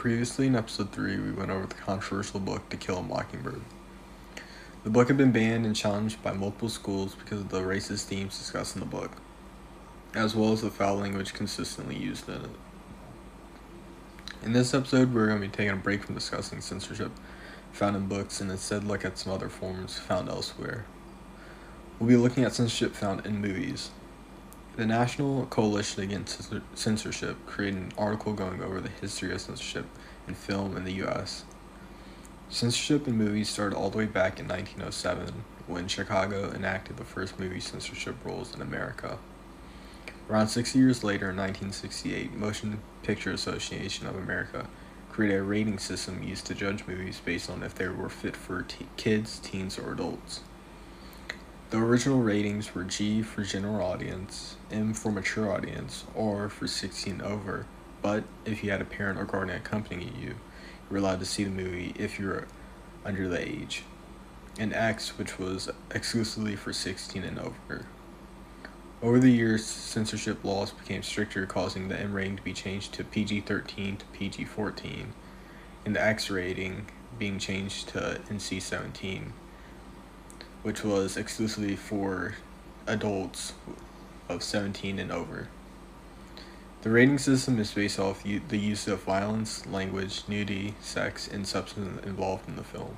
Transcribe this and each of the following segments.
Previously, in episode 3, we went over the controversial book To Kill a Mockingbird. The book had been banned and challenged by multiple schools because of the racist themes discussed in the book, as well as the foul language consistently used in it. In this episode, we're going to be taking a break from discussing censorship found in books and instead look at some other forms found elsewhere. We'll be looking at censorship found in movies. The National Coalition Against Censorship created an article going over the history of censorship in film in the US. Censorship in movies started all the way back in 1907 when Chicago enacted the first movie censorship rules in America. Around 60 years later, in 1968, Motion Picture Association of America created a rating system used to judge movies based on if they were fit for te- kids, teens, or adults. The original ratings were G for general audience, M for mature audience, R for 16 over, but if you had a parent or guardian accompanying you, you were allowed to see the movie if you were under the age, and X, which was exclusively for 16 and over. Over the years, censorship laws became stricter, causing the M rating to be changed to PG 13 to PG 14, and the X rating being changed to NC 17 which was exclusively for adults of 17 and over. The rating system is based off the use of violence, language, nudity, sex, and substance involved in the film.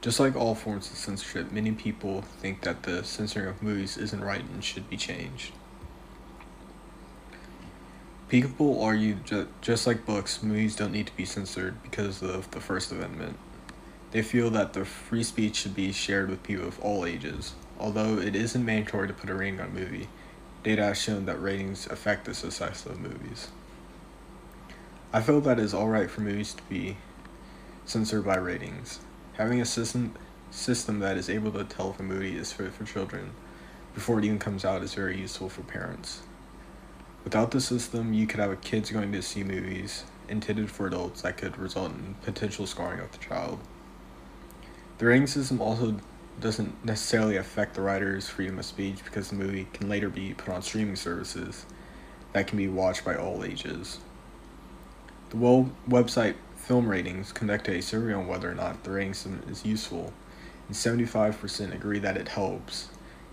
Just like all forms of censorship, many people think that the censoring of movies isn't right and should be changed. People argue that just like books, movies don't need to be censored because of the First Amendment. They feel that the free speech should be shared with people of all ages. Although it isn't mandatory to put a rating on a movie, data has shown that ratings affect the success of movies. I feel that it is alright for movies to be censored by ratings. Having a system system that is able to tell if a movie is fit for children before it even comes out is very useful for parents. Without the system, you could have kids going to see movies intended for adults that could result in potential scarring of the child. The rating system also doesn't necessarily affect the writer's freedom of speech because the movie can later be put on streaming services that can be watched by all ages. The well website Film Ratings conducted a survey on whether or not the rating system is useful, and 75% agree that it helps,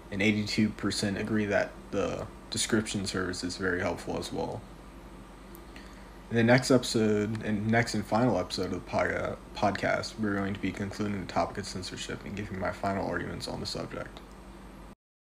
and 82% agree that the description service is very helpful as well. In the next episode, and next and final episode of the pod- uh, podcast, we're going to be concluding the topic of censorship and giving my final arguments on the subject.